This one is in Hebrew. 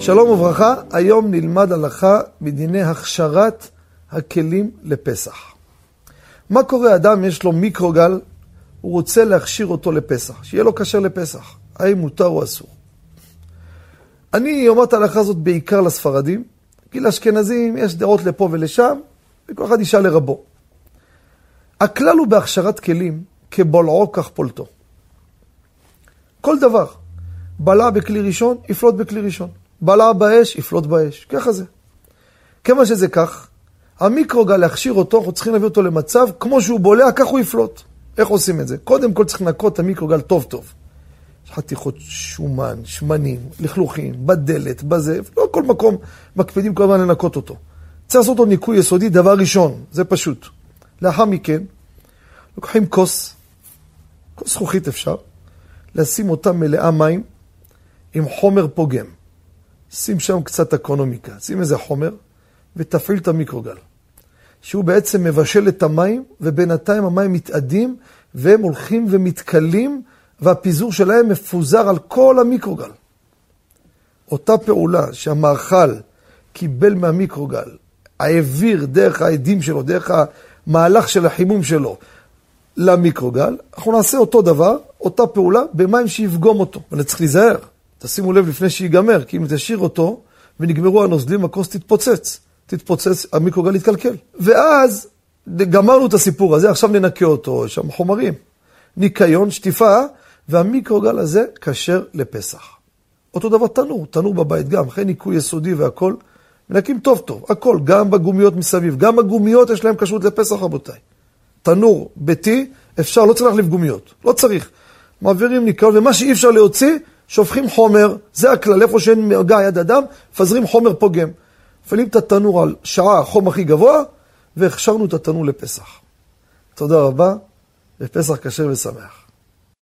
שלום וברכה, היום נלמד הלכה בדיני הכשרת הכלים לפסח. מה קורה אדם, יש לו מיקרוגל, הוא רוצה להכשיר אותו לפסח, שיהיה לו כשר לפסח, האם מותר או אסור. אני אומר את ההלכה הזאת בעיקר לספרדים, כי לאשכנזים יש דעות לפה ולשם, וכל אחד ישאל לרבו. הכלל הוא בהכשרת כלים, כבולעו כך פולטו. כל דבר. בלע בכלי ראשון, יפלוט בכלי ראשון. בלע באש, יפלוט באש. ככה זה. כיוון שזה כך, המיקרוגל להכשיר אותו, אנחנו צריכים להביא אותו למצב, כמו שהוא בולע, כך הוא יפלוט. איך עושים את זה? קודם כל צריך לנקות את המיקרוגל טוב טוב. חתיכות שומן, שמנים, לכלוכים, בדלת, בזה, לא כל מקום מקפידים כל הזמן לנקות אותו. צריך לעשות אותו ניקוי יסודי, דבר ראשון, זה פשוט. לאחר מכן, לוקחים כוס, כוס זכוכית אפשר, לשים אותה מלאה מים עם חומר פוגם. שים שם קצת אקונומיקה, שים איזה חומר ותפעיל את המיקרוגל. שהוא בעצם מבשל את המים, ובינתיים המים מתאדים, והם הולכים ומתכלים, והפיזור שלהם מפוזר על כל המיקרוגל. אותה פעולה שהמאכל קיבל מהמיקרוגל, העביר דרך העדים שלו, דרך המהלך של החימום שלו למיקרוגל, אנחנו נעשה אותו דבר, אותה פעולה, במים שיפגום אותו. אבל צריך להיזהר, תשימו לב לפני שיגמר, כי אם תשאיר אותו ונגמרו הנוזלים, הכוס תתפוצץ. תתפוצץ, המיקרוגל יתקלקל. ואז גמרנו את הסיפור הזה, עכשיו ננקה אותו, יש שם חומרים. ניקיון, שטיפה, והמיקרוגל הזה כשר לפסח. אותו דבר תנור, תנור בבית גם, אחרי ניקוי יסודי והכל, מנקים טוב טוב, הכל, גם בגומיות מסביב, גם הגומיות יש להם כשרות לפסח רבותיי. תנור ביתי, אפשר, לא צריך להחליף גומיות, לא צריך. מעבירים ניקיון, ומה שאי אפשר להוציא, שופכים חומר, זה הכלל, איפה שאין מגע יד אדם, מפזרים חומר פוגם. מפעילים את התנור על שעה, החום הכי גבוה, והכשרנו את התנור לפסח. תודה רבה, ופסח כשר ושמח.